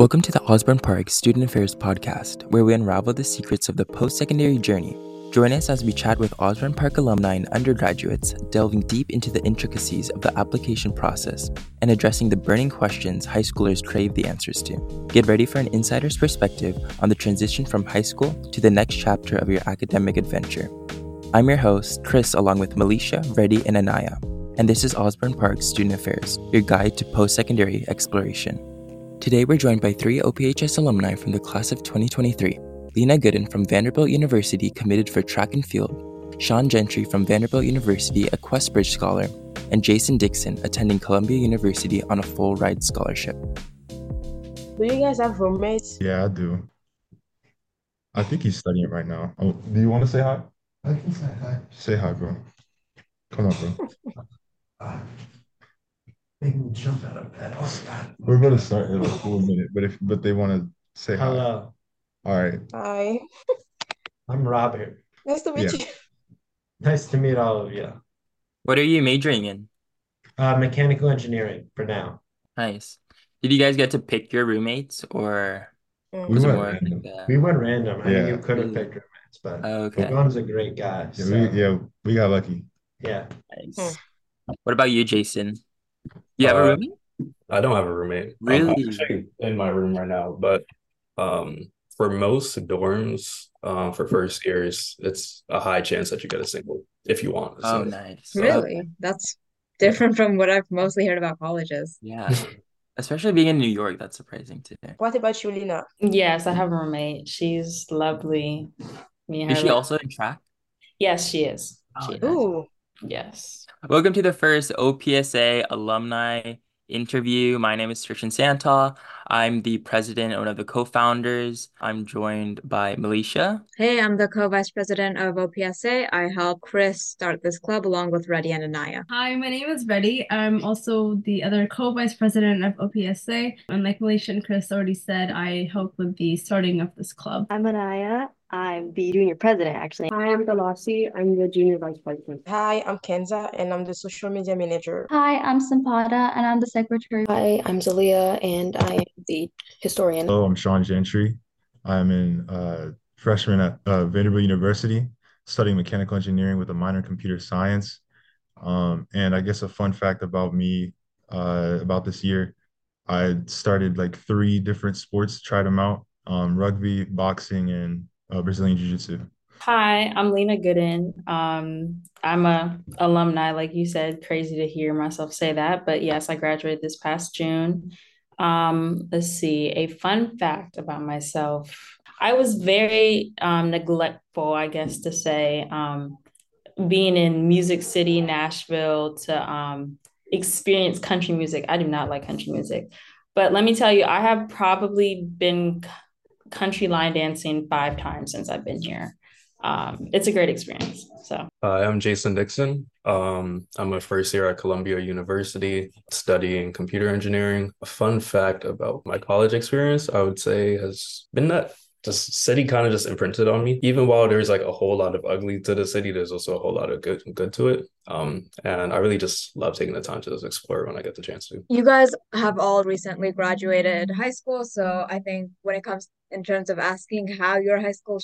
Welcome to the Osborne Park Student Affairs Podcast, where we unravel the secrets of the post secondary journey. Join us as we chat with Osborne Park alumni and undergraduates, delving deep into the intricacies of the application process and addressing the burning questions high schoolers crave the answers to. Get ready for an insider's perspective on the transition from high school to the next chapter of your academic adventure. I'm your host, Chris, along with Melisha, Reddy, and Anaya, and this is Osborne Park Student Affairs, your guide to post secondary exploration. Today, we're joined by three OPHS alumni from the class of 2023 Lena Gooden from Vanderbilt University, committed for track and field, Sean Gentry from Vanderbilt University, a Questbridge scholar, and Jason Dixon, attending Columbia University on a full ride scholarship. Do you guys have roommates? Yeah, I do. I think he's studying right now. Oh, do you want to say hi? I can say hi. Say hi, bro. Come on, bro. Make me jump out of bed. Oh, God. We're going to start in like four minutes, but if but they want to say hi. All right. Hi. I'm Robert. Nice to meet Yeah. you. Nice to meet all of you. What are you majoring in? Uh, mechanical engineering for now. Nice. Did you guys get to pick your roommates or Mm. We was it went more random. like We went random. I mean, Yeah. you could have Really? picked roommates, but Okay, John's a great guy. Yeah, So, we yeah, we got lucky. yeah. nice. What about you, Jason? You have a Uh, roommate? I don't have a roommate. I'm Really? actually in my room right now, but um, for most dorms, uh, for first years, it's a high chance that you get a single if you want a Oh, single. nice. So, Really? That's different from what I've mostly heard about colleges. Yeah. Especially being in New York, that's surprising too. What about you, Lena? Yes, I have a roommate. She's lovely. Me and Is her. she like- also in track? Yes, she is. Oh, She is. nice. Ooh. Yes. Welcome to the first OPSA alumni interview. My name is Trishan Santa. I'm the president and one of the co-founders. I'm joined by Melisha. Hey, I'm the co-vice president of OPSA. I helped Chris start this club along with Reddy and Anaya. Hi, my name is Reddy. I'm also the other co-vice president of OPSA. And like Melisha and Chris already said, I helped with the starting of this club. I'm Anaya. I'm the junior president, actually. Hi, I'm Dalasi. I'm the junior vice president. Hi, I'm Kenza, and I'm the social media manager. Hi, I'm Sampada, and I'm the secretary. Hi, I'm Zalia, and I am the historian. Hello, I'm Sean Gentry. I'm a uh, freshman at uh, Vanderbilt University, studying mechanical engineering with a minor in computer science. Um, and I guess a fun fact about me uh, about this year, I started like three different sports, tried them out, um, rugby, boxing, and uh, Brazilian Jiu-Jitsu. Hi, I'm Lena Gooden. Um, I'm a alumni, like you said. Crazy to hear myself say that, but yes, I graduated this past June. Um, let's see, a fun fact about myself. I was very um, neglectful, I guess to say, um, being in Music City, Nashville, to um, experience country music. I do not like country music, but let me tell you, I have probably been country line dancing five times since I've been here. Um, it's a great experience. So. Hi, I'm Jason Dixon. Um, I'm a first year at Columbia University studying computer engineering. A fun fact about my college experience, I would say, has been that the city kind of just imprinted on me. Even while there's like a whole lot of ugly to the city, there's also a whole lot of good good to it. Um, and I really just love taking the time to just explore when I get the chance to. You guys have all recently graduated high school, so I think when it comes in terms of asking how your high school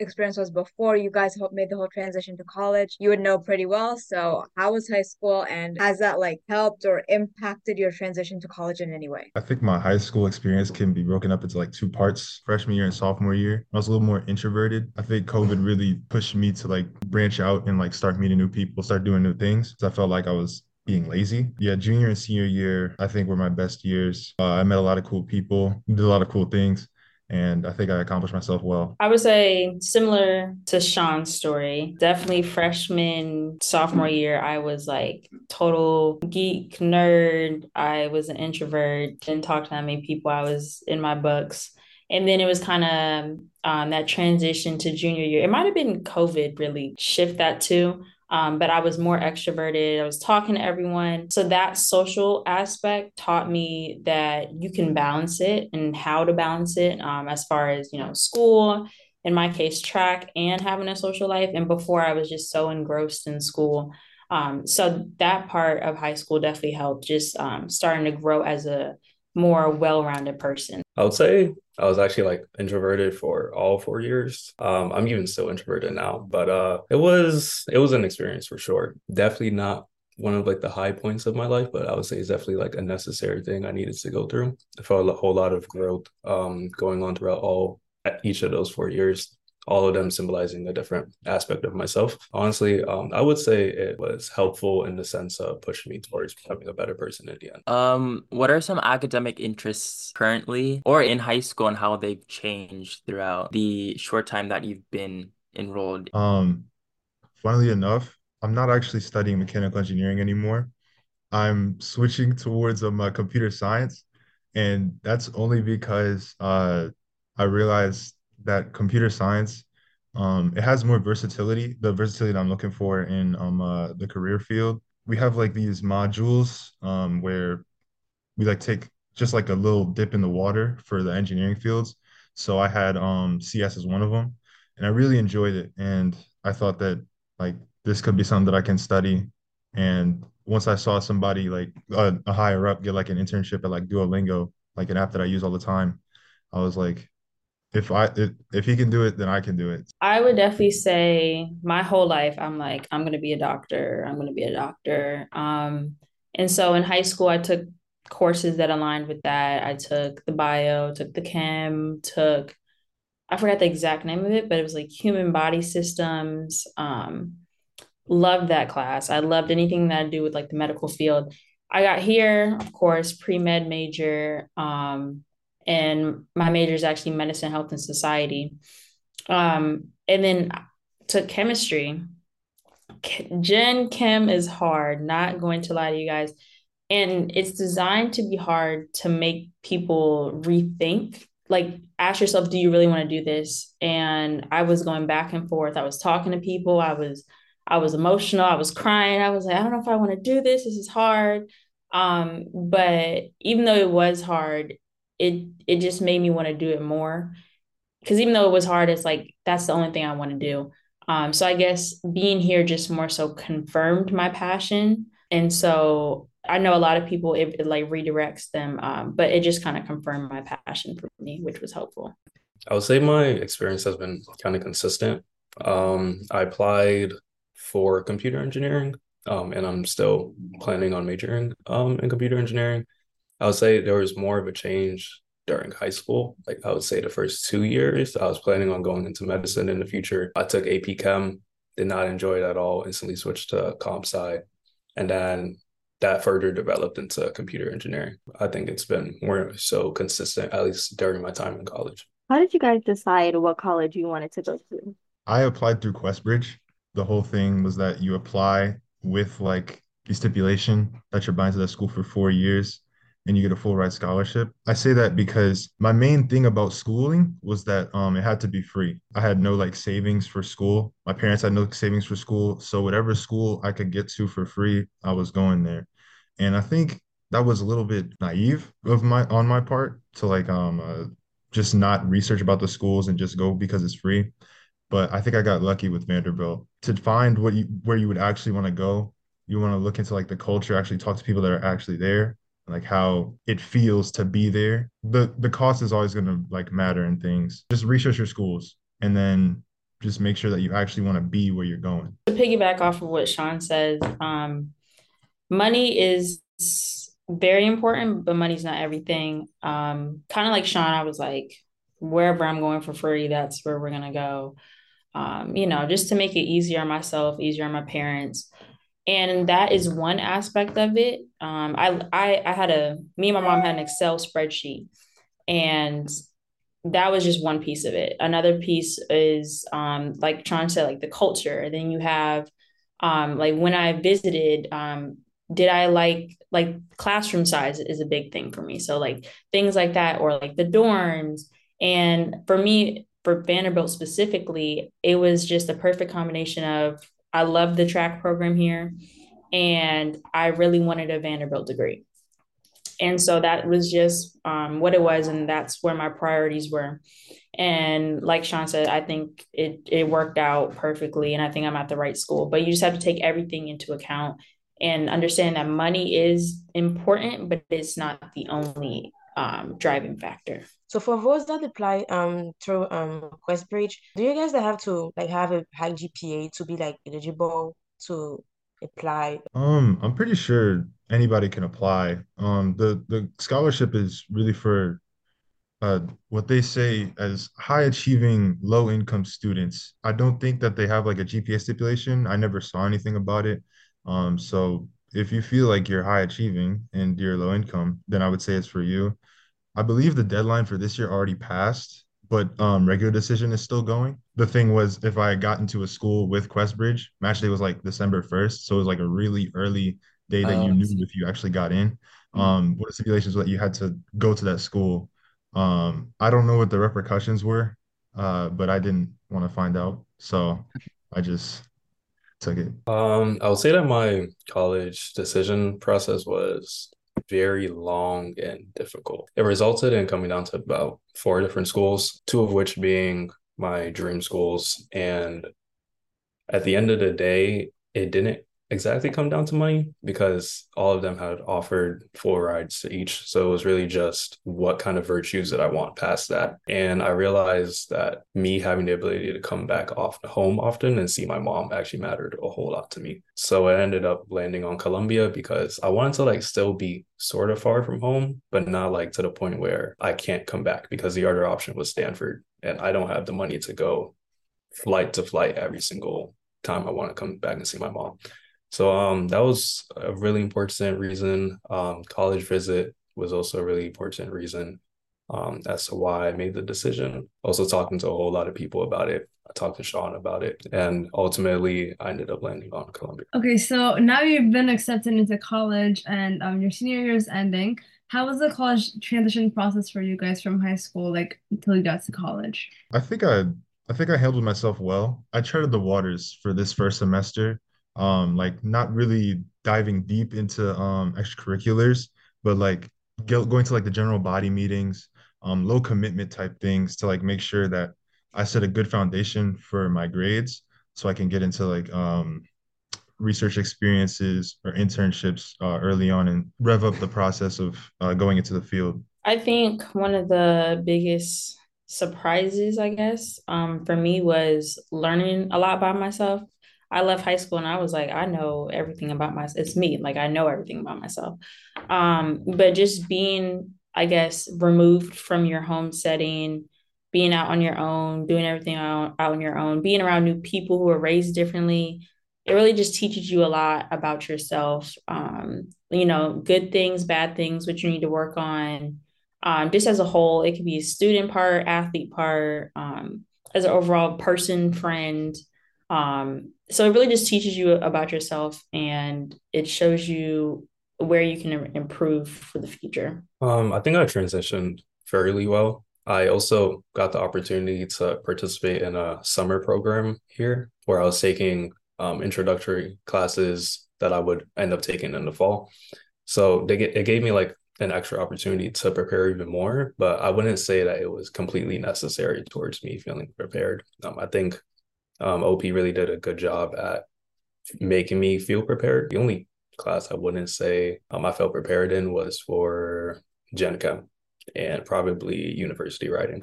experience was before you guys made the whole transition to college, you would know pretty well. So, how was high school, and has that like helped or impacted your transition to college in any way? I think my high school experience can be broken up into like two parts, freshman year and sophomore year. I was a little more introverted. I think COVID really pushed me to like branch out and like start meeting new people, start doing new things. So I felt like I was being lazy. Yeah, junior and senior year, I think were my best years. Uh, I met a lot of cool people, did a lot of cool things, and I think I accomplished myself well. I would say similar to Sean's story. Definitely freshman, sophomore year, I was like total geek nerd. I was an introvert, didn't talk to that many people. I was in my books. And then it was kind of um, that transition to junior year. It might have been COVID really shift that too. Um, but I was more extroverted. I was talking to everyone. So that social aspect taught me that you can balance it and how to balance it um, as far as, you know, school, in my case, track and having a social life. And before I was just so engrossed in school. Um, so that part of high school definitely helped just um, starting to grow as a more well-rounded person? I would say I was actually like introverted for all four years. Um, I'm even still introverted now, but uh, it was it was an experience for sure. Definitely not one of like the high points of my life, but I would say it's definitely like a necessary thing I needed to go through. I felt a whole lot of growth um, going on throughout all each of those four years all of them symbolizing a different aspect of myself. Honestly, um, I would say it was helpful in the sense of pushing me towards becoming a better person in the end. Um, what are some academic interests currently or in high school and how they've changed throughout the short time that you've been enrolled? Um, funnily enough, I'm not actually studying mechanical engineering anymore. I'm switching towards um, uh, computer science, and that's only because uh, I realized that computer science um, it has more versatility, the versatility that I'm looking for in um, uh, the career field. We have like these modules um, where we like take just like a little dip in the water for the engineering fields. So I had um, CS as one of them, and I really enjoyed it. And I thought that like this could be something that I can study. And once I saw somebody like a, a higher up get like an internship at like Duolingo, like an app that I use all the time, I was like, if I if, if he can do it, then I can do it. I would definitely say my whole life I'm like I'm gonna be a doctor. I'm gonna be a doctor. Um, and so in high school I took courses that aligned with that. I took the bio, took the chem, took I forgot the exact name of it, but it was like human body systems. Um, loved that class. I loved anything that I do with like the medical field. I got here, of course, pre med major. Um, and my major is actually medicine, health, and society. Um, and then took chemistry. Gen Chem is hard, not going to lie to you guys. And it's designed to be hard to make people rethink. Like, ask yourself, do you really want to do this? And I was going back and forth. I was talking to people. I was, I was emotional. I was crying. I was like, I don't know if I want to do this. This is hard. Um, but even though it was hard, it it just made me want to do it more. Because even though it was hard it's like that's the only thing i want to do. Um so i guess being here just more so confirmed my passion. And so i know a lot of people it, it like redirects them um, but it just kind of confirmed my passion for me which was helpful. I would say my experience has been kind of consistent. Um i applied for computer engineering um and i'm still planning on majoring um in computer engineering I would say there was more of a change during high school. Like I would say the first two years, I was planning on going into medicine in the future. I took AP Chem, did not enjoy it at all, instantly switched to comp sci. And then that further developed into computer engineering. I think it's been more so consistent, at least during my time in college. How did you guys decide what college you wanted to go to? I applied through QuestBridge. The whole thing was that you apply with like the stipulation that you're buying to that school for four years and you get a full ride scholarship. I say that because my main thing about schooling was that um it had to be free. I had no like savings for school. My parents had no savings for school, so whatever school I could get to for free, I was going there. And I think that was a little bit naive of my on my part to like um uh, just not research about the schools and just go because it's free. But I think I got lucky with Vanderbilt to find what you where you would actually want to go. You want to look into like the culture, actually talk to people that are actually there like how it feels to be there. The the cost is always gonna like matter in things. Just research your schools and then just make sure that you actually want to be where you're going. To piggyback off of what Sean says, um, money is very important, but money's not everything. Um, kind of like Sean, I was like, wherever I'm going for free, that's where we're gonna go. Um, you know, just to make it easier on myself, easier on my parents and that is one aspect of it. Um, I, I i had a me and my mom had an excel spreadsheet and that was just one piece of it. Another piece is um, like trying to like the culture. Then you have um, like when i visited um, did i like like classroom size is a big thing for me. So like things like that or like the dorms. And for me for vanderbilt specifically it was just a perfect combination of I love the track program here, and I really wanted a Vanderbilt degree. And so that was just um, what it was, and that's where my priorities were. And like Sean said, I think it it worked out perfectly, and I think I'm at the right school. But you just have to take everything into account and understand that money is important, but it's not the only um, driving factor. So for those that apply um through um QuestBridge, do you guys have to like have a high GPA to be like eligible to apply? Um, I'm pretty sure anybody can apply. Um, the the scholarship is really for uh what they say as high achieving low income students. I don't think that they have like a GPA stipulation. I never saw anything about it. Um, so if you feel like you're high achieving and you're low income, then I would say it's for you. I believe the deadline for this year already passed, but um, regular decision is still going. The thing was, if I got into a school with QuestBridge, match day was like December 1st. So it was like a really early day that you Um, knew if you actually got in. Um, what the stipulations was that you had to go to that school. Um, I don't know what the repercussions were, uh, but I didn't want to find out. So I just took it. Um, I would say that my college decision process was very long and difficult. It resulted in coming down to about four different schools, two of which being my dream schools. And at the end of the day, it didn't exactly come down to money because all of them had offered full rides to each. So it was really just what kind of virtues that I want past that. And I realized that me having the ability to come back off home often and see my mom actually mattered a whole lot to me. So I ended up landing on Columbia because I wanted to like still be sort of far from home, but not like to the point where I can't come back because the other option was Stanford and I don't have the money to go flight to flight every single time I want to come back and see my mom. So um that was a really important reason. Um college visit was also a really important reason um as to why I made the decision. Also talking to a whole lot of people about it. I talked to Sean about it and ultimately I ended up landing on Columbia. Okay, so now you've been accepted into college and um, your senior year is ending. How was the college transition process for you guys from high school, like until you got to college? I think I I think I handled myself well. I treaded the waters for this first semester. Um, like not really diving deep into um extracurriculars, but like go, going to like the general body meetings, um, low commitment type things to like make sure that I set a good foundation for my grades so I can get into like um research experiences or internships uh, early on and rev up the process of uh, going into the field. I think one of the biggest surprises, I guess, um, for me was learning a lot by myself. I left high school and I was like, I know everything about myself. It's me. Like I know everything about myself. Um, but just being, I guess, removed from your home setting, being out on your own, doing everything out, out on your own, being around new people who are raised differently, it really just teaches you a lot about yourself. Um, you know, good things, bad things, what you need to work on. Um, just as a whole, it could be a student part, athlete part, um, as an overall person, friend. Um, so it really just teaches you about yourself and it shows you where you can improve for the future. Um, I think I transitioned fairly well. I also got the opportunity to participate in a summer program here where I was taking um, introductory classes that I would end up taking in the fall. So they get, it gave me like an extra opportunity to prepare even more, but I wouldn't say that it was completely necessary towards me feeling prepared. Um, I think um, OP really did a good job at making me feel prepared. The only class I wouldn't say um, I felt prepared in was for Gen Chem and probably university writing.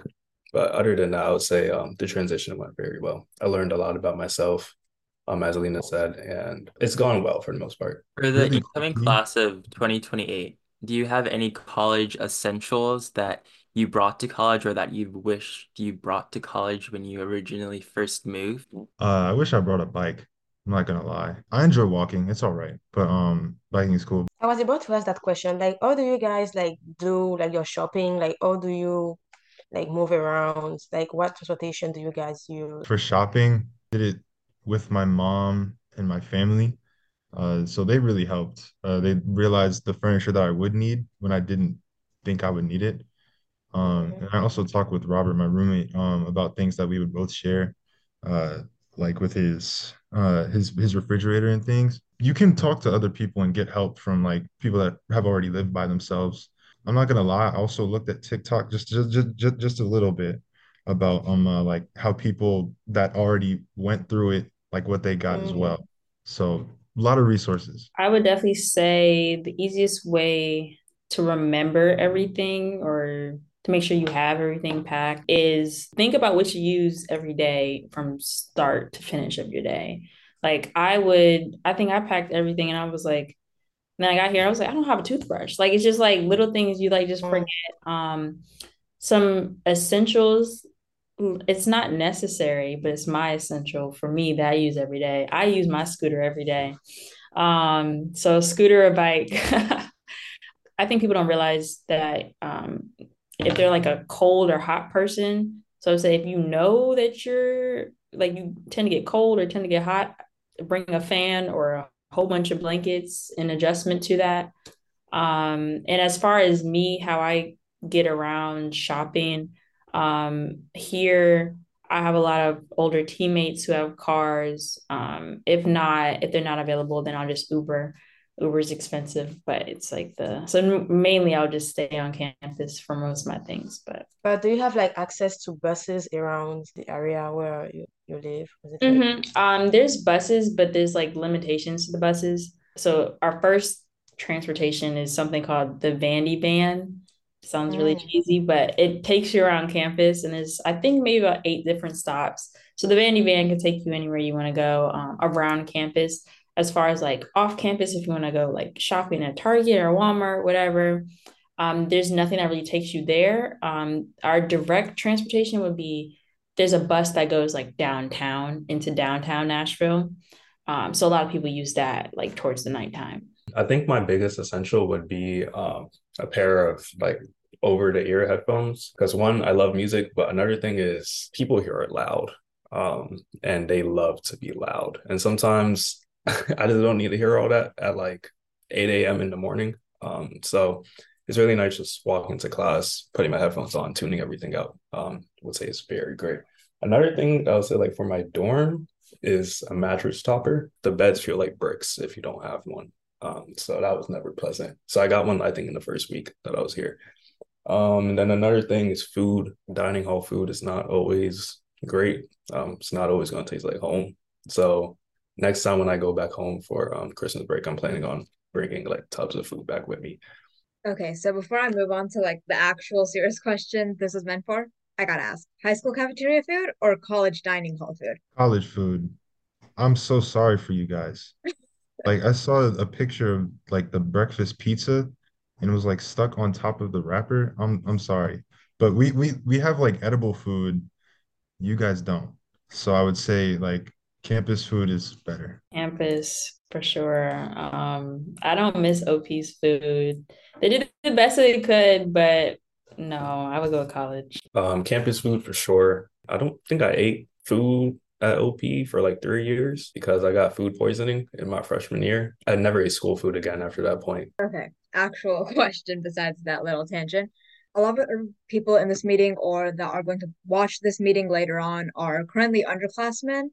But other than that, I would say um, the transition went very well. I learned a lot about myself, um, as Alina said, and it's gone well for the most part. For the incoming class of 2028, do you have any college essentials that you brought to college or that you wished you brought to college when you originally first moved? Uh, I wish I brought a bike. I'm not gonna lie. I enjoy walking. It's all right, but um, biking is cool. I was about to ask that question. Like, how do you guys like do like your shopping? Like, how do you like move around? Like, what transportation do you guys use? For shopping, did it with my mom and my family. Uh, so they really helped. Uh, they realized the furniture that I would need when I didn't think I would need it. Um, and I also talked with Robert, my roommate, um, about things that we would both share, uh, like with his uh his his refrigerator and things. You can talk to other people and get help from like people that have already lived by themselves. I'm not gonna lie, I also looked at TikTok just just just just, just a little bit about um uh, like how people that already went through it, like what they got as Mm, well. So a lot of resources. I would definitely say the easiest way to remember everything or to make sure you have everything packed is think about what you use every day from start to finish of your day. Like I would, I think I packed everything and I was like, then I got here, I was like, I don't have a toothbrush. Like it's just like little things you like just mm. forget. Um, some essentials. It's not necessary, but it's my essential for me that I use every day. I use my scooter every day. Um, so scooter or bike. I think people don't realize that um, if they're like a cold or hot person. So say if you know that you're like you tend to get cold or tend to get hot, bring a fan or a whole bunch of blankets in adjustment to that. Um, and as far as me, how I get around shopping, um, here I have a lot of older teammates who have cars. Um, if not, if they're not available, then I'll just Uber. Uber's expensive, but it's like the so mainly I'll just stay on campus for most of my things. But but do you have like access to buses around the area where you, you live? Mm-hmm. Like- um, there's buses, but there's like limitations to the buses. So our first transportation is something called the Vandy van. Sounds really mm. cheesy, but it takes you around campus and there's I think maybe about eight different stops. So the Vandy van can take you anywhere you want to go um, around campus as far as like off campus, if you want to go like shopping at Target or Walmart, whatever, um, there's nothing that really takes you there. Um, our direct transportation would be there's a bus that goes like downtown into downtown Nashville. Um, so a lot of people use that like towards the nighttime. I think my biggest essential would be um, a pair of like over the ear headphones because one, I love music, but another thing is people here are loud um, and they love to be loud. And sometimes I just don't need to hear all that at like 8 a.m. in the morning. Um, so it's really nice just walking to class, putting my headphones on, tuning everything out. Um, I would say it's very great. Another thing I would say, like for my dorm, is a mattress topper. The beds feel like bricks if you don't have one. Um, so that was never pleasant. So I got one, I think, in the first week that I was here. Um, and then another thing is food. Dining hall food is not always great. Um, it's not always going to taste like home. So next time when I go back home for um, Christmas break, I'm planning on bringing like tubs of food back with me. Okay, so before I move on to like the actual serious question this is meant for, I gotta ask: high school cafeteria food or college dining hall food? College food. I'm so sorry for you guys. like I saw a picture of like the breakfast pizza, and it was like stuck on top of the wrapper. I'm I'm sorry, but we we we have like edible food. You guys don't. So I would say like campus food is better. Campus for sure. Um, I don't miss OP's food. They did the best they could, but no, I would go to college. Um, campus food for sure. I don't think I ate food at OP for like three years because I got food poisoning in my freshman year. I never ate school food again after that point. Okay. Actual question besides that little tangent. A lot of people in this meeting or that are going to watch this meeting later on are currently underclassmen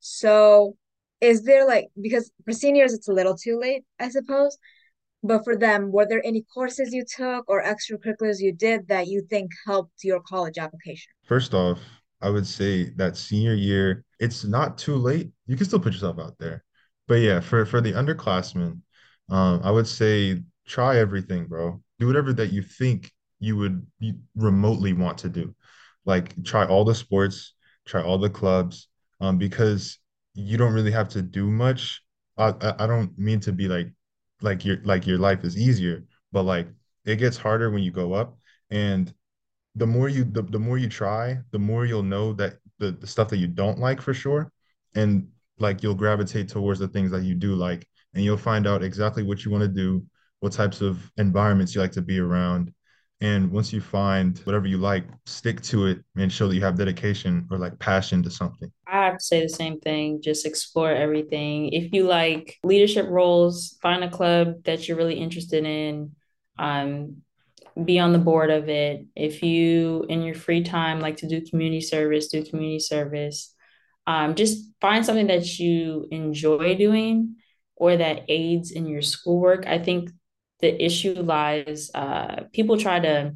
so is there like because for seniors it's a little too late, I suppose. But for them, were there any courses you took or extracurriculars you did that you think helped your college application? First off, I would say that senior year, it's not too late. You can still put yourself out there. But yeah, for for the underclassmen, um, I would say try everything, bro. Do whatever that you think you would remotely want to do. Like try all the sports, try all the clubs, um, because you don't really have to do much. I, I, I don't mean to be like like your like your life is easier, but like it gets harder when you go up. And the more you the, the more you try, the more you'll know that the, the stuff that you don't like for sure. And like you'll gravitate towards the things that you do like, and you'll find out exactly what you want to do, what types of environments you like to be around, and once you find whatever you like, stick to it and show that you have dedication or like passion to something. I have to say the same thing. Just explore everything. If you like leadership roles, find a club that you're really interested in. Um, be on the board of it. If you, in your free time, like to do community service, do community service. Um, just find something that you enjoy doing or that aids in your schoolwork. I think the issue lies uh, people try to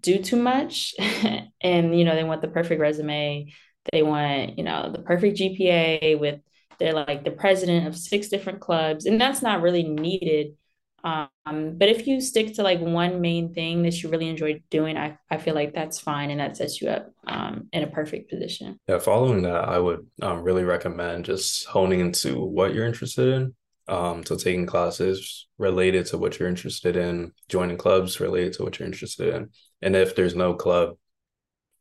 do too much and you know they want the perfect resume they want you know the perfect gpa with they're like the president of six different clubs and that's not really needed Um, but if you stick to like one main thing that you really enjoy doing, I, I feel like that's fine and that sets you up um, in a perfect position. Yeah, following that, I would um, really recommend just honing into what you're interested in. Um, so taking classes related to what you're interested in, joining clubs related to what you're interested in. And if there's no club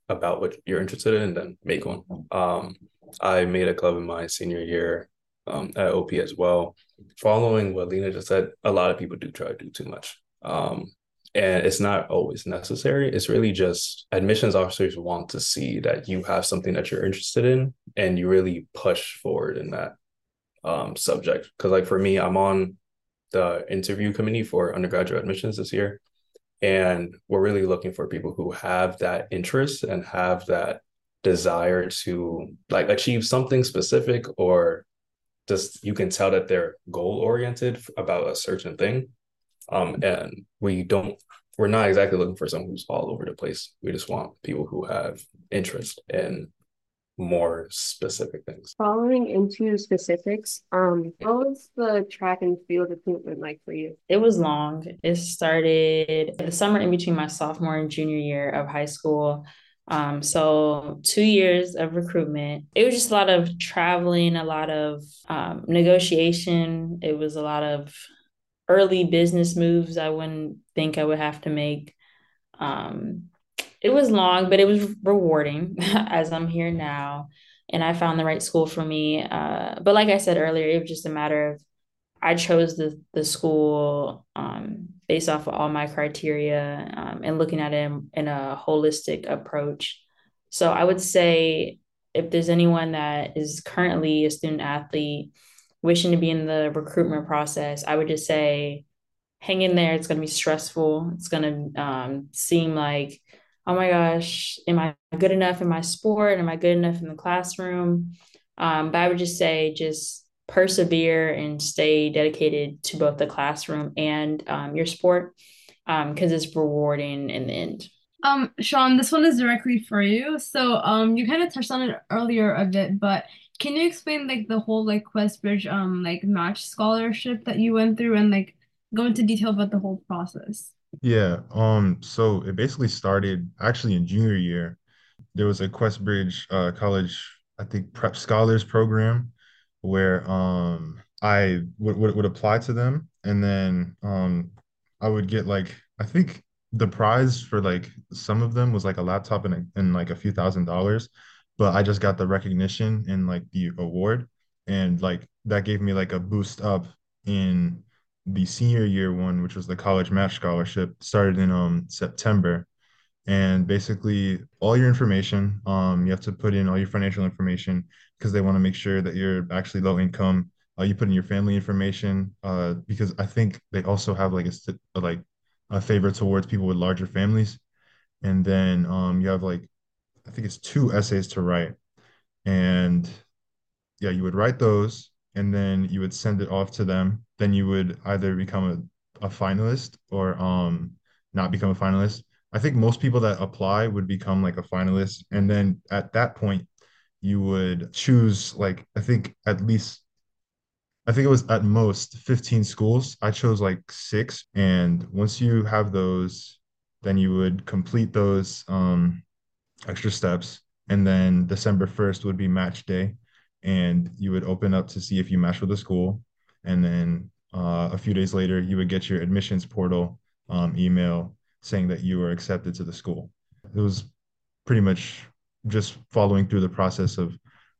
about what you're interested in, then make one. Um, I made a club in my senior year um, at OP as well. Following what Lena just said, a lot of people do try to do too much. Um, and it's not always necessary. It's really just admissions officers want to see that you have something that you're interested in and you really push forward in that um, subject. Because, like, for me, I'm on the interview committee for undergraduate admissions this year. And we're really looking for people who have that interest and have that desire to like achieve something specific or just you can tell that they're goal oriented about a certain thing um and we don't we're not exactly looking for someone who's all over the place we just want people who have interest in more specific things Following into specifics, um, what was the track and field recruitment like for you? It was long. It started the summer in between my sophomore and junior year of high school. Um, so two years of recruitment. It was just a lot of traveling, a lot of um, negotiation. It was a lot of early business moves I wouldn't think I would have to make. Um, it was long, but it was rewarding as I'm here now. And I found the right school for me. Uh, but like I said earlier, it was just a matter of I chose the the school um, based off of all my criteria um, and looking at it in, in a holistic approach. So I would say if there's anyone that is currently a student athlete wishing to be in the recruitment process, I would just say hang in there. It's going to be stressful. It's going to um, seem like, oh my gosh, am I good enough in my sport? Am I good enough in the classroom? Um, but I would just say, just persevere and stay dedicated to both the classroom and um, your sport because um, it's rewarding in the end. Um, Sean, this one is directly for you. So, um, you kind of touched on it earlier a bit, but can you explain like the whole like Questbridge um like match scholarship that you went through and like go into detail about the whole process? Yeah, um, so it basically started actually in junior year. There was a Questbridge uh, College, I think, prep scholars program where um I would, would would apply to them and then um I would get like I think the prize for like some of them was like a laptop and, a, and like a few thousand dollars but I just got the recognition and like the award and like that gave me like a boost up in the senior year one which was the college match scholarship started in um September. And basically all your information um you have to put in all your financial information because they want to make sure that you're actually low income. Uh, you put in your family information uh because i think they also have like a like a favor towards people with larger families. And then um you have like i think it's two essays to write. And yeah you would write those and then you would send it off to them then you would either become a, a finalist or um not become a finalist I think most people that apply would become like a finalist. And then at that point, you would choose like I think at least I think it was at most 15 schools. I chose like six. And once you have those, then you would complete those um, extra steps. And then December 1st would be match day. And you would open up to see if you match with the school. And then uh, a few days later, you would get your admissions portal um, email saying that you were accepted to the school. It was pretty much just following through the process of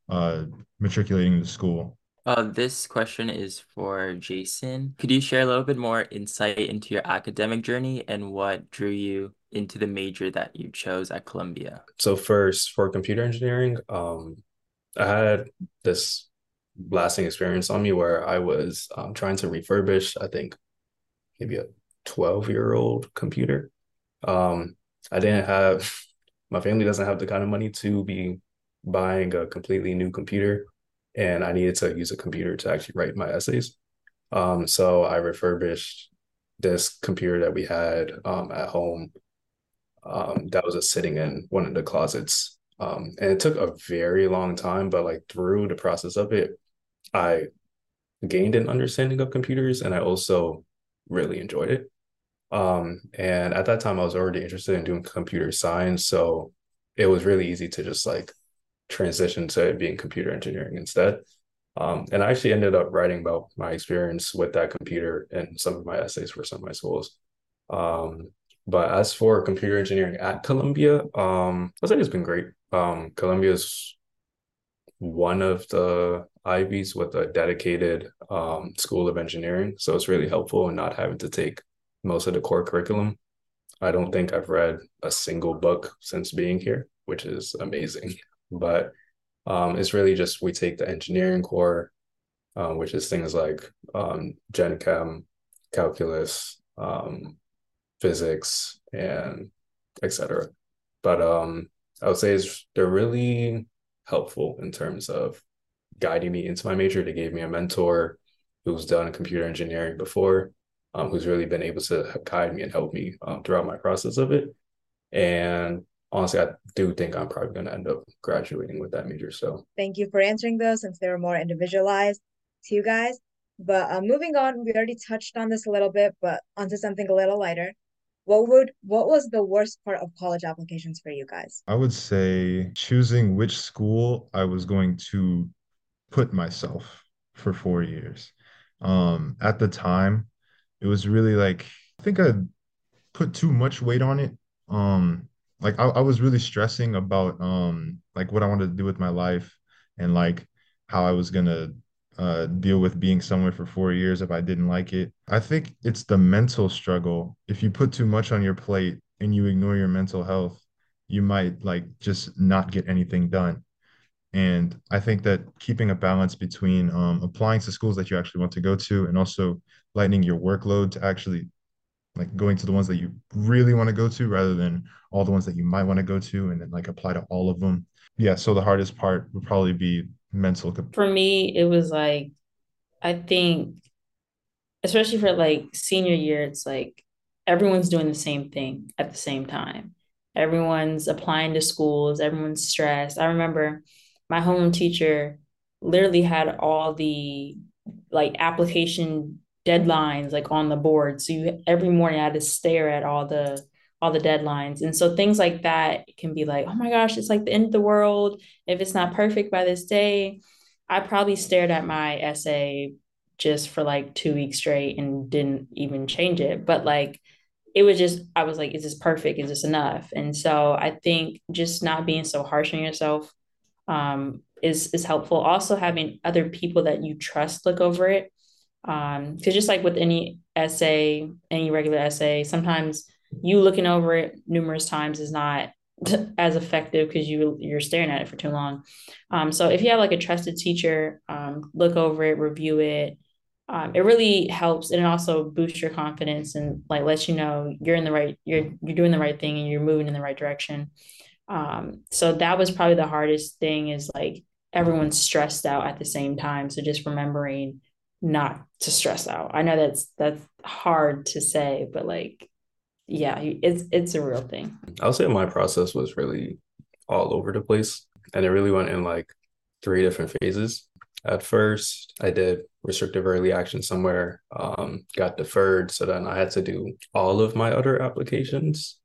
uh, matriculating the school. Uh, this question is for Jason. Could you share a little bit more insight into your academic journey and what drew you into the major that you chose at Columbia? So first, for computer engineering, um, I had this lasting experience on me where I was um, trying to refurbish, I think, maybe a 12 year old computer. Um, I didn't have, my family doesn't have the kind of money to be buying a completely new computer. And I needed to use a computer to actually write my essays. Um, so I refurbished this computer that we had um, at home um, that was just sitting in one of the closets. Um, and it took a very long time, but like through the process of it, I gained an understanding of computers and I also really enjoyed it. Um, and at that time, I was already interested in doing computer science, so it was really easy to just like transition to being computer engineering instead. Um, and I actually ended up writing about my experience with that computer in some of my essays for some of my schools. Um, but as for computer engineering at Columbia, um, I think it's been great. Um, Columbia is one of the Ivies with a dedicated um, school of engineering, so it's really helpful in not having to take most of the core curriculum. I don't think I've read a single book since being here, which is amazing. But um, it's really just we take the engineering core, um, which is things like um, Gen Chem, calculus, um, physics, and etc. But um, I would say it's, they're really helpful in terms of guiding me into my major. They gave me a mentor who's done computer engineering before, um, who's really been able to guide me and help me um, throughout my process of it. And honestly, I do think I'm probably going to end up graduating with that major. So thank you for answering those since they were more individualized to you guys. But uh, moving on, we already touched on this a little bit, but onto something a little lighter. What would what was the worst part of college applications for you guys? I would say choosing which school I was going to put myself for four years. Um, at the time, it was really like I think I put too much weight on it. Um, like I, I was really stressing about um like what I wanted to do with my life and like how I was gonna uh, deal with being somewhere for four years if I didn't like it. I think it's the mental struggle. If you put too much on your plate and you ignore your mental health, you might like just not get anything done. And I think that keeping a balance between um, applying to schools that you actually want to go to and also lightening your workload to actually like going to the ones that you really want to go to rather than all the ones that you might want to go to and then like apply to all of them. Yeah. So the hardest part would probably be mental. For me, it was like, I think, especially for like senior year, it's like everyone's doing the same thing at the same time. Everyone's applying to schools, everyone's stressed. I remember my homeroom teacher literally had all the like application deadlines like on the board. So you every morning I had to stare at all the all the deadlines. And so things like that can be like, oh my gosh, it's like the end of the world. If it's not perfect by this day, I probably stared at my essay just for like two weeks straight and didn't even change it. But like it was just, I was like, is this perfect? Is this enough? And so I think just not being so harsh on yourself um, is is helpful. Also having other people that you trust look over it. Um, because just like with any essay, any regular essay, sometimes you looking over it numerous times is not as effective because you you're staring at it for too long. Um, so if you have like a trusted teacher, um, look over it, review it. Um, it really helps, and it also boosts your confidence and like lets you know you're in the right, you're you're doing the right thing and you're moving in the right direction. Um, so that was probably the hardest thing is like everyone's stressed out at the same time. So just remembering not to stress out. I know that's that's hard to say, but like yeah, it's it's a real thing. I'll say my process was really all over the place, and it really went in like three different phases. At first, I did restrictive early action somewhere, um, got deferred, so then I had to do all of my other applications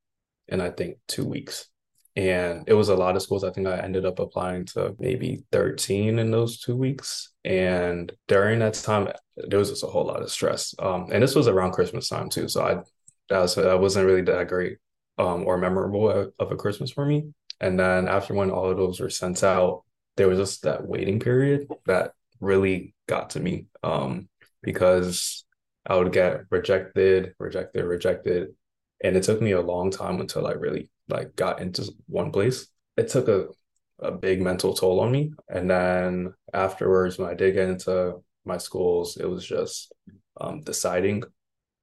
in I think two weeks. And it was a lot of schools. I think I ended up applying to maybe 13 in those two weeks. And during that time, there was just a whole lot of stress. Um, and this was around Christmas time too. So I that was that wasn't really that great um, or memorable of a Christmas for me. And then after when all of those were sent out, there was just that waiting period that really got to me um, because I would get rejected, rejected, rejected, and it took me a long time until I really like got into one place. It took a a big mental toll on me, and then afterwards, when I did get into my schools, it was just um, deciding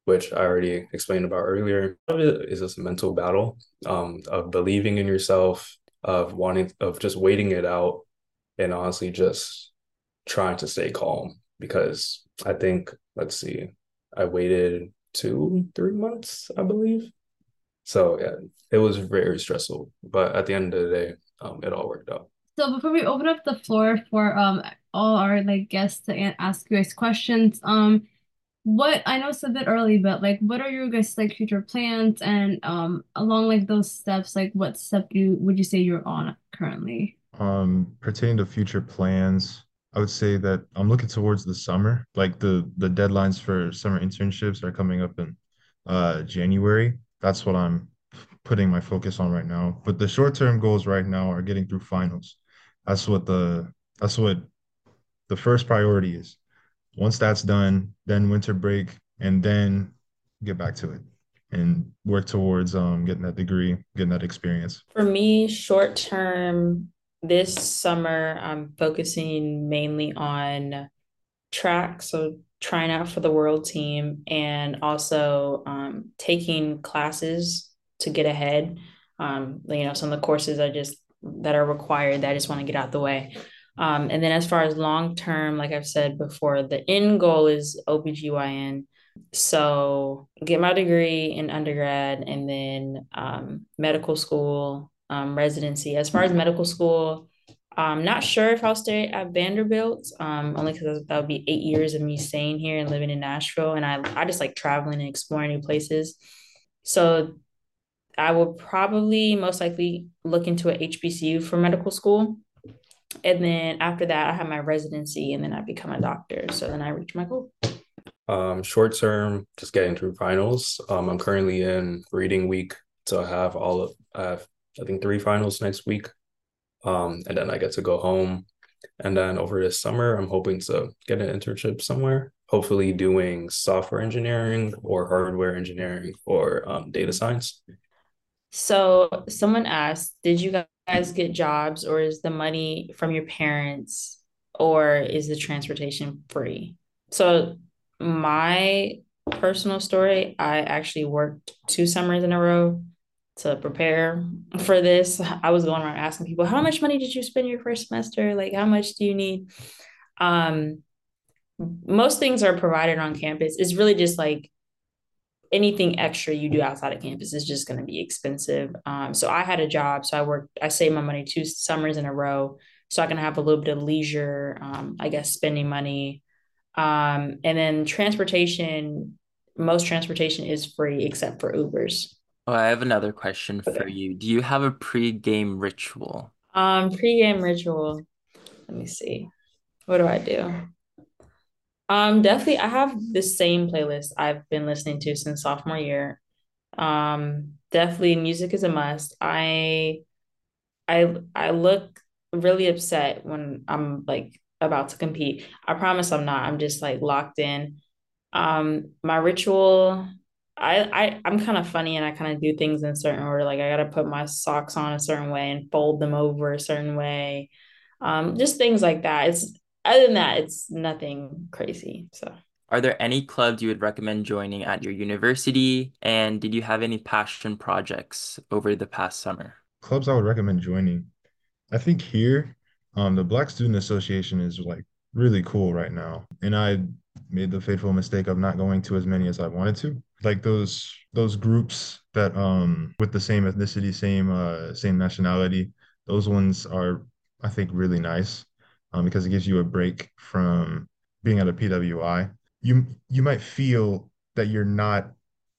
which I already explained about earlier. Is this mental battle um, of believing in yourself, of wanting, of just waiting it out, and honestly just trying to stay calm. Because I think, let's see, I waited two, three months, I believe. So yeah, it was very stressful. But at the end of the day, um, it all worked out. So before we open up the floor for um all our like guests to ask you guys questions, um what I know it's a bit early, but like what are your guys like future plans and um along like those steps, like what step you would you say you're on currently? Um, pertaining to future plans, I would say that I'm looking towards the summer. Like the the deadlines for summer internships are coming up in uh January. That's what I'm putting my focus on right now. But the short-term goals right now are getting through finals. That's what the that's what the first priority is. Once that's done, then winter break, and then get back to it and work towards um getting that degree, getting that experience. For me, short term, this summer, I'm focusing mainly on track, so trying out for the world team and also um, taking classes to get ahead. Um, you know, some of the courses I just that are required that I just want to get out the way. Um, and then as far as long term, like I've said before, the end goal is OBGYN. So get my degree in undergrad and then um, medical school, um, residency. As far as medical school, I'm not sure if I'll stay at Vanderbilt, um, only because that would be eight years of me staying here and living in Nashville. And I, I just like traveling and exploring new places. So I will probably most likely look into a HBCU for medical school. And then after that, I have my residency and then I become a doctor. So then I reach my goal. Um, short term, just getting through finals. Um, I'm currently in reading week, so I have all of I have I think three finals next week. Um, and then I get to go home. And then over this summer, I'm hoping to get an internship somewhere, hopefully doing software engineering or hardware engineering or um, data science. So someone asked, did you guys get jobs or is the money from your parents or is the transportation free? So my personal story, I actually worked two summers in a row to prepare for this. I was going around asking people, how much money did you spend your first semester? Like how much do you need? Um most things are provided on campus. It's really just like anything extra you do outside of campus is just going to be expensive. Um, so I had a job, so I worked. I saved my money two summers in a row, so I can have a little bit of leisure. Um, I guess spending money, um, and then transportation. Most transportation is free except for Ubers. Oh, I have another question for you. Do you have a pre-game ritual? Um, pre-game ritual. Let me see. What do I do? Um, definitely, I have the same playlist I've been listening to since sophomore year. Um, definitely music is a must. I I I look really upset when I'm like about to compete. I promise I'm not. I'm just like locked in. Um, my ritual, I I I'm kind of funny and I kind of do things in a certain order. Like I gotta put my socks on a certain way and fold them over a certain way. Um, just things like that. It's other than that, it's nothing crazy. So. Are there any clubs you would recommend joining at your university? And did you have any passion projects over the past summer? Clubs I would recommend joining. I think here, um, the Black Student Association is like really cool right now. And I made the fateful mistake of not going to as many as I wanted to. Like those those groups that um with the same ethnicity, same uh same nationality, those ones are I think really nice um because it gives you a break from being at a PWI. You you might feel that you're not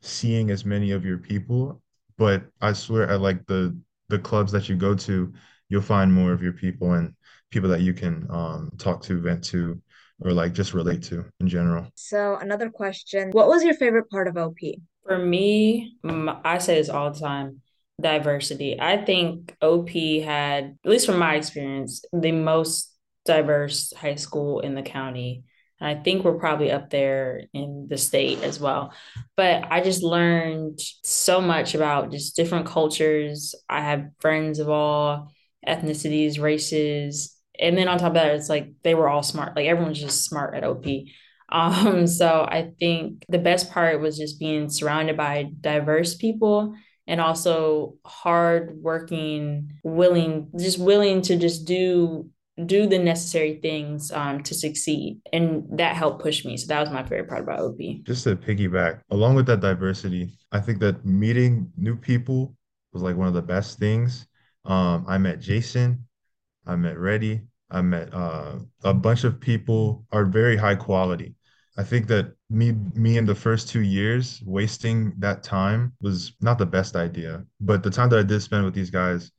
seeing as many of your people, but I swear at like the the clubs that you go to, you'll find more of your people and people that you can um talk to, vent to, or like just relate to in general. So another question, what was your favorite part of OP? For me, I say this all the time, diversity. I think OP had, at least from my experience, the most diverse high school in the county. And I think we're probably up there in the state as well. But I just learned so much about just different cultures. I have friends of all ethnicities, races. And then on top of that, it's like they were all smart. Like everyone's just smart at OP. Um, so I think the best part was just being surrounded by diverse people and also hard working, willing, just willing to just do do the necessary things um to succeed. And that helped push me. So that was my favorite part about OP. Just to piggyback, along with that diversity, I think that meeting new people was like one of the best things. Um, I met Jason, I met Reddy, I met uh, a bunch of people are very high quality. I think that me me in the first two years wasting that time was not the best idea. But the time that I did spend with these guys,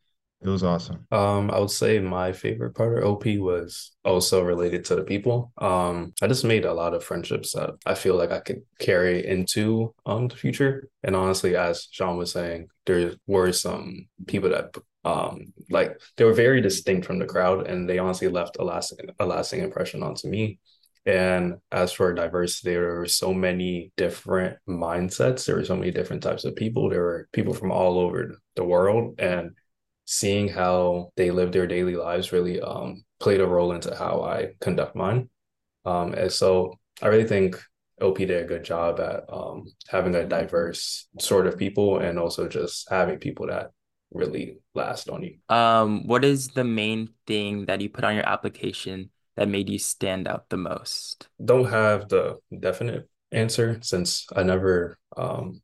it was awesome. Um, I would say my favorite part of OP was also related to the people. Um, I just made a lot of friendships that I feel like I could carry into um the future. And honestly, as Sean was saying, there were some people that um like they were very distinct from the crowd and they honestly left a lasting a lasting impression onto me. And as for diversity, there were so many different mindsets. There were so many different types of people. There were people from all over the world. And seeing how they live their daily lives really um, played a role into how I conduct mine. Um, and so I really think OP did a good job at um, having a diverse sort of people and also just having people that really last on you. Um, what is the main thing that you put on your application that made you stand out the most? Don't have the definite answer since I never um,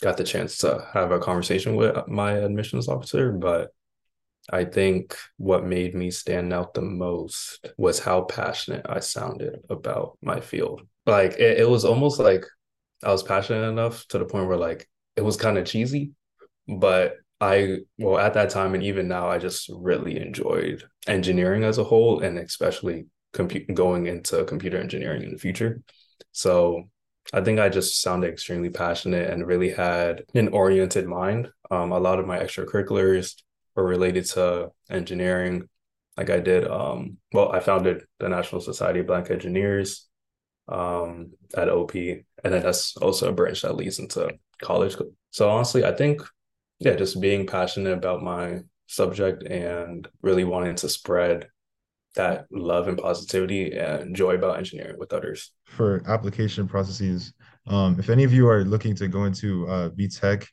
got the chance to have a conversation with my admissions officer, but I think what made me stand out the most was how passionate I sounded about my field. Like it, it was almost like I was passionate enough to the point where like it was kind of cheesy, but I well at that time and even now I just really enjoyed engineering as a whole and especially compute going into computer engineering in the future. So I think I just sounded extremely passionate and really had an oriented mind. Um, a lot of my extracurriculars were related to engineering. Like I did, um, well, I founded the National Society of Black Engineers um, at OP, and then that's also a branch that leads into college. So honestly, I think, yeah, just being passionate about my subject and really wanting to spread that love and positivity and joy about engineering with others. For application processes, um, if any of you are looking to go into uh, VTech,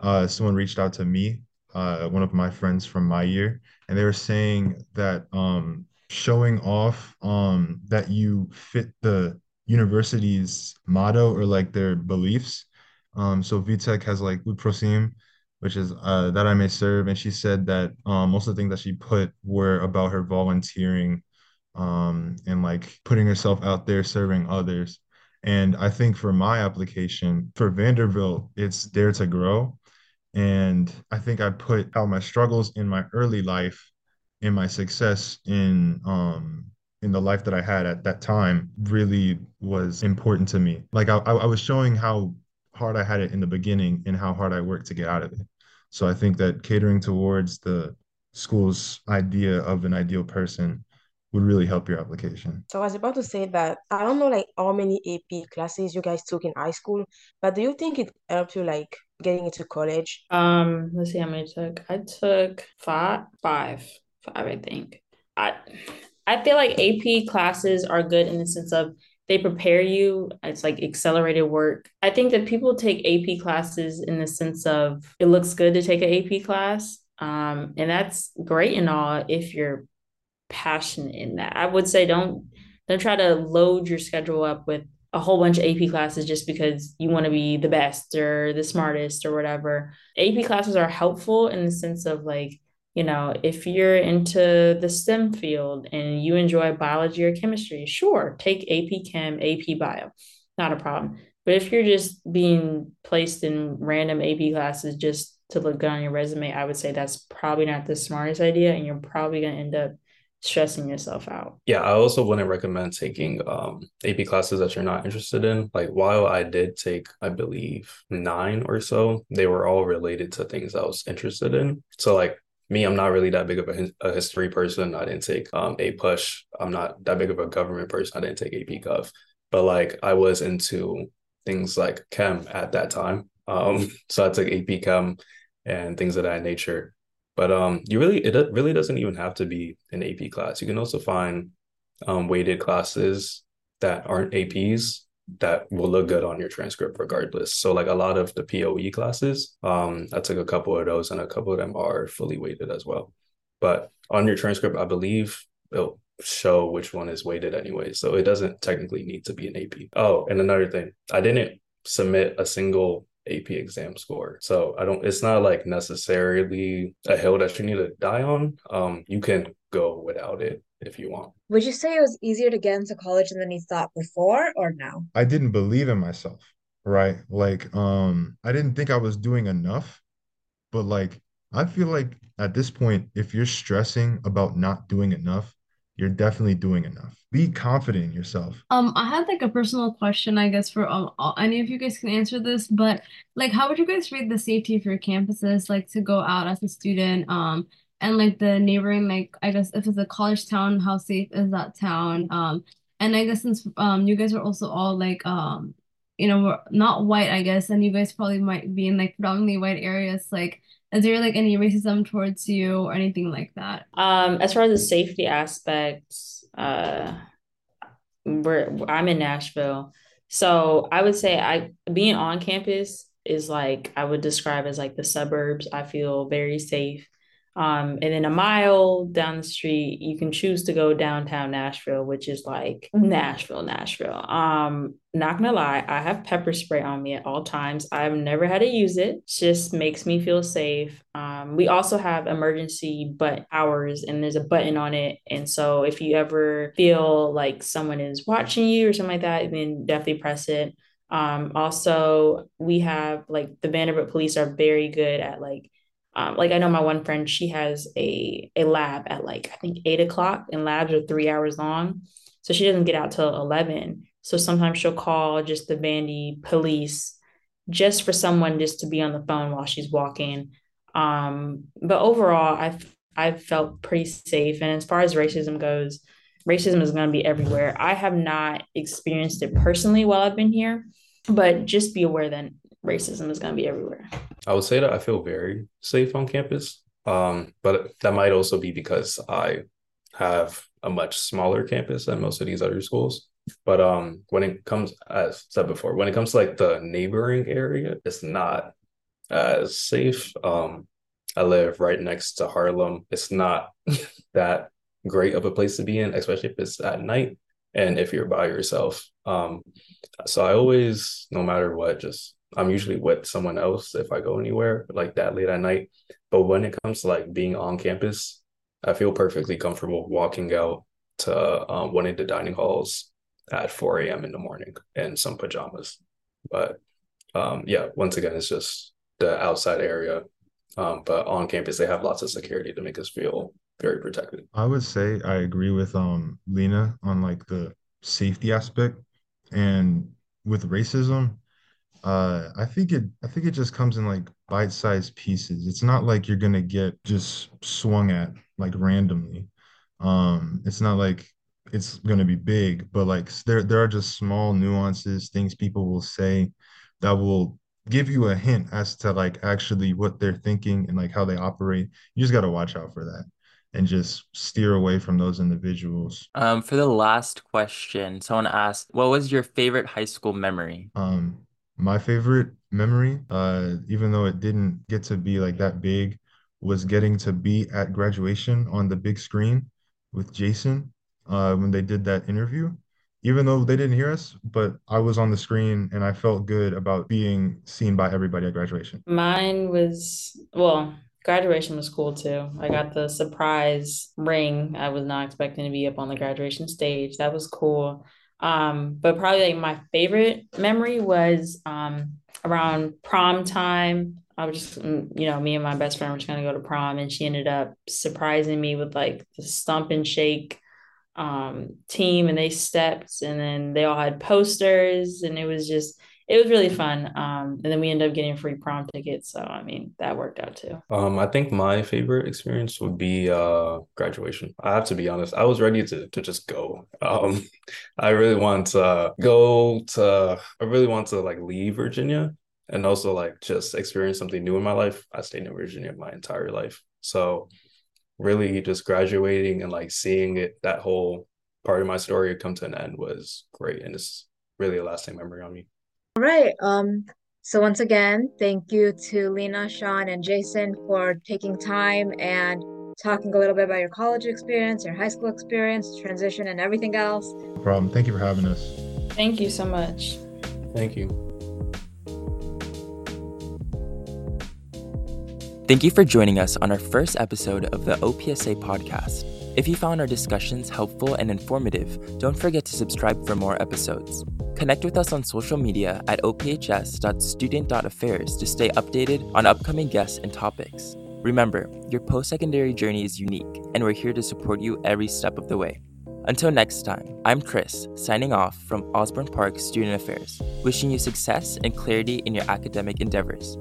uh, someone reached out to me, uh, one of my friends from my year, and they were saying that um, showing off um, that you fit the university's motto or like their beliefs. Um, so VTech has like Ut Prosim, which is uh, that I may serve. And she said that um, most of the things that she put were about her volunteering um, and like putting herself out there serving others. And I think for my application for Vanderbilt, it's Dare to Grow. And I think I put out my struggles in my early life and my success in um in the life that I had at that time really was important to me. Like I, I was showing how hard I had it in the beginning and how hard I worked to get out of it. So I think that catering towards the school's idea of an ideal person would really help your application. So I was about to say that I don't know like how many AP classes you guys took in high school, but do you think it helped you like getting into college? Um, let's see how many I took. I took five, five, five, I think. I I feel like AP classes are good in the sense of they prepare you it's like accelerated work i think that people take ap classes in the sense of it looks good to take an ap class um, and that's great and all if you're passionate in that i would say don't don't try to load your schedule up with a whole bunch of AP classes just because you want to be the best or the smartest or whatever. AP classes are helpful in the sense of like you know, if you're into the STEM field and you enjoy biology or chemistry, sure, take AP Chem, AP Bio, not a problem. But if you're just being placed in random AP classes just to look good on your resume, I would say that's probably not the smartest idea, and you're probably going to end up stressing yourself out. Yeah, I also wouldn't recommend taking um, AP classes that you're not interested in. Like while I did take, I believe, nine or so, they were all related to things I was interested in. So like me, I'm not really that big of a, a history person. I didn't take um, APUSH. I'm not that big of a government person. I didn't take AP Gov. But like I was into things like chem at that time. Um, so I took AP Chem and things of that nature. But um, you really it really doesn't even have to be an AP class. You can also find um, weighted classes that aren't APs that will look good on your transcript regardless. So like a lot of the POE classes, um, I took a couple of those and a couple of them are fully weighted as well. But on your transcript, I believe it'll show which one is weighted anyway. So it doesn't technically need to be an AP. Oh, and another thing, I didn't submit a single AP exam score. So I don't it's not like necessarily a hill that you need to die on. Um you can go without it if you want. Would you say it was easier to get into college than you thought before or no? I didn't believe in myself, right? Like um I didn't think I was doing enough, but like I feel like at this point if you're stressing about not doing enough, you're definitely doing enough. Be confident in yourself. Um, I had like a personal question, I guess, for um, all, any of you guys can answer this, but like, how would you guys rate the safety of your campuses, like to go out as a student, um, and like the neighboring, like, I guess if it's a college town, how safe is that town? Um, and I guess since um you guys are also all like um, you know, not white, I guess, and you guys probably might be in like predominantly white areas, like. Is there like any racism towards you or anything like that? Um, as far as the safety aspects, uh, we're I'm in Nashville, so I would say I being on campus is like I would describe as like the suburbs. I feel very safe. Um, and then a mile down the street, you can choose to go downtown Nashville, which is like Nashville, Nashville. Um, not gonna lie, I have pepper spray on me at all times. I've never had to use it. it just makes me feel safe. Um, we also have emergency but hours, and there's a button on it. And so if you ever feel like someone is watching you or something like that, then definitely press it. Um, also, we have like the Vanderbilt police are very good at like um, like I know my one friend, she has a a lab at like I think eight o'clock, and labs are three hours long, so she doesn't get out till eleven. So sometimes she'll call just the Vandy police, just for someone just to be on the phone while she's walking. Um, but overall, I've I've felt pretty safe. And as far as racism goes, racism is going to be everywhere. I have not experienced it personally while I've been here, but just be aware that racism is going to be everywhere. I would say that I feel very safe on campus. Um, but that might also be because I have a much smaller campus than most of these other schools. But um, when it comes, as said before, when it comes to like the neighboring area, it's not as safe. Um, I live right next to Harlem. It's not that great of a place to be in, especially if it's at night and if you're by yourself. Um, so I always, no matter what, just I'm usually with someone else if I go anywhere like that late at night. But when it comes to like being on campus, I feel perfectly comfortable walking out to um, one of the dining halls at 4 a.m. in the morning in some pajamas. But um, yeah, once again, it's just the outside area. Um, but on campus, they have lots of security to make us feel very protected. I would say I agree with um Lena on like the safety aspect and with racism uh, I think it I think it just comes in like bite-sized pieces. It's not like you're gonna get just swung at like randomly. Um, it's not like it's gonna be big, but like there there are just small nuances, things people will say that will give you a hint as to like actually what they're thinking and like how they operate. You just gotta watch out for that and just steer away from those individuals. Um, for the last question, someone asked, what was your favorite high school memory? Um, my favorite memory, uh, even though it didn't get to be like that big, was getting to be at graduation on the big screen with Jason uh, when they did that interview. Even though they didn't hear us, but I was on the screen and I felt good about being seen by everybody at graduation. Mine was, well, graduation was cool too. I got the surprise ring. I was not expecting to be up on the graduation stage. That was cool. Um, but probably like my favorite memory was um, around prom time. I was just, mm, you know, me and my best friend were just gonna go to prom, and she ended up surprising me with like the stump and shake um, team, and they stepped, and then they all had posters, and it was just it was really fun. Um, and then we ended up getting free prom tickets. So I mean that worked out too. Um, I think my favorite experience would be uh graduation. I have to be honest. I was ready to to just go. Um, I really want to go to. I really want to like leave Virginia and also like just experience something new in my life. I stayed in Virginia my entire life, so really just graduating and like seeing it that whole part of my story come to an end was great, and it's really a lasting memory on me. All right. Um, so once again, thank you to Lena, Sean, and Jason for taking time and talking a little bit about your college experience, your high school experience, transition, and everything else. No problem. Thank you for having us. Thank you so much. Thank you. Thank you for joining us on our first episode of the OPSA podcast. If you found our discussions helpful and informative, don't forget to subscribe for more episodes. Connect with us on social media at ophs.student.affairs to stay updated on upcoming guests and topics. Remember, your post secondary journey is unique, and we're here to support you every step of the way. Until next time, I'm Chris, signing off from Osbourn Park Student Affairs, wishing you success and clarity in your academic endeavors.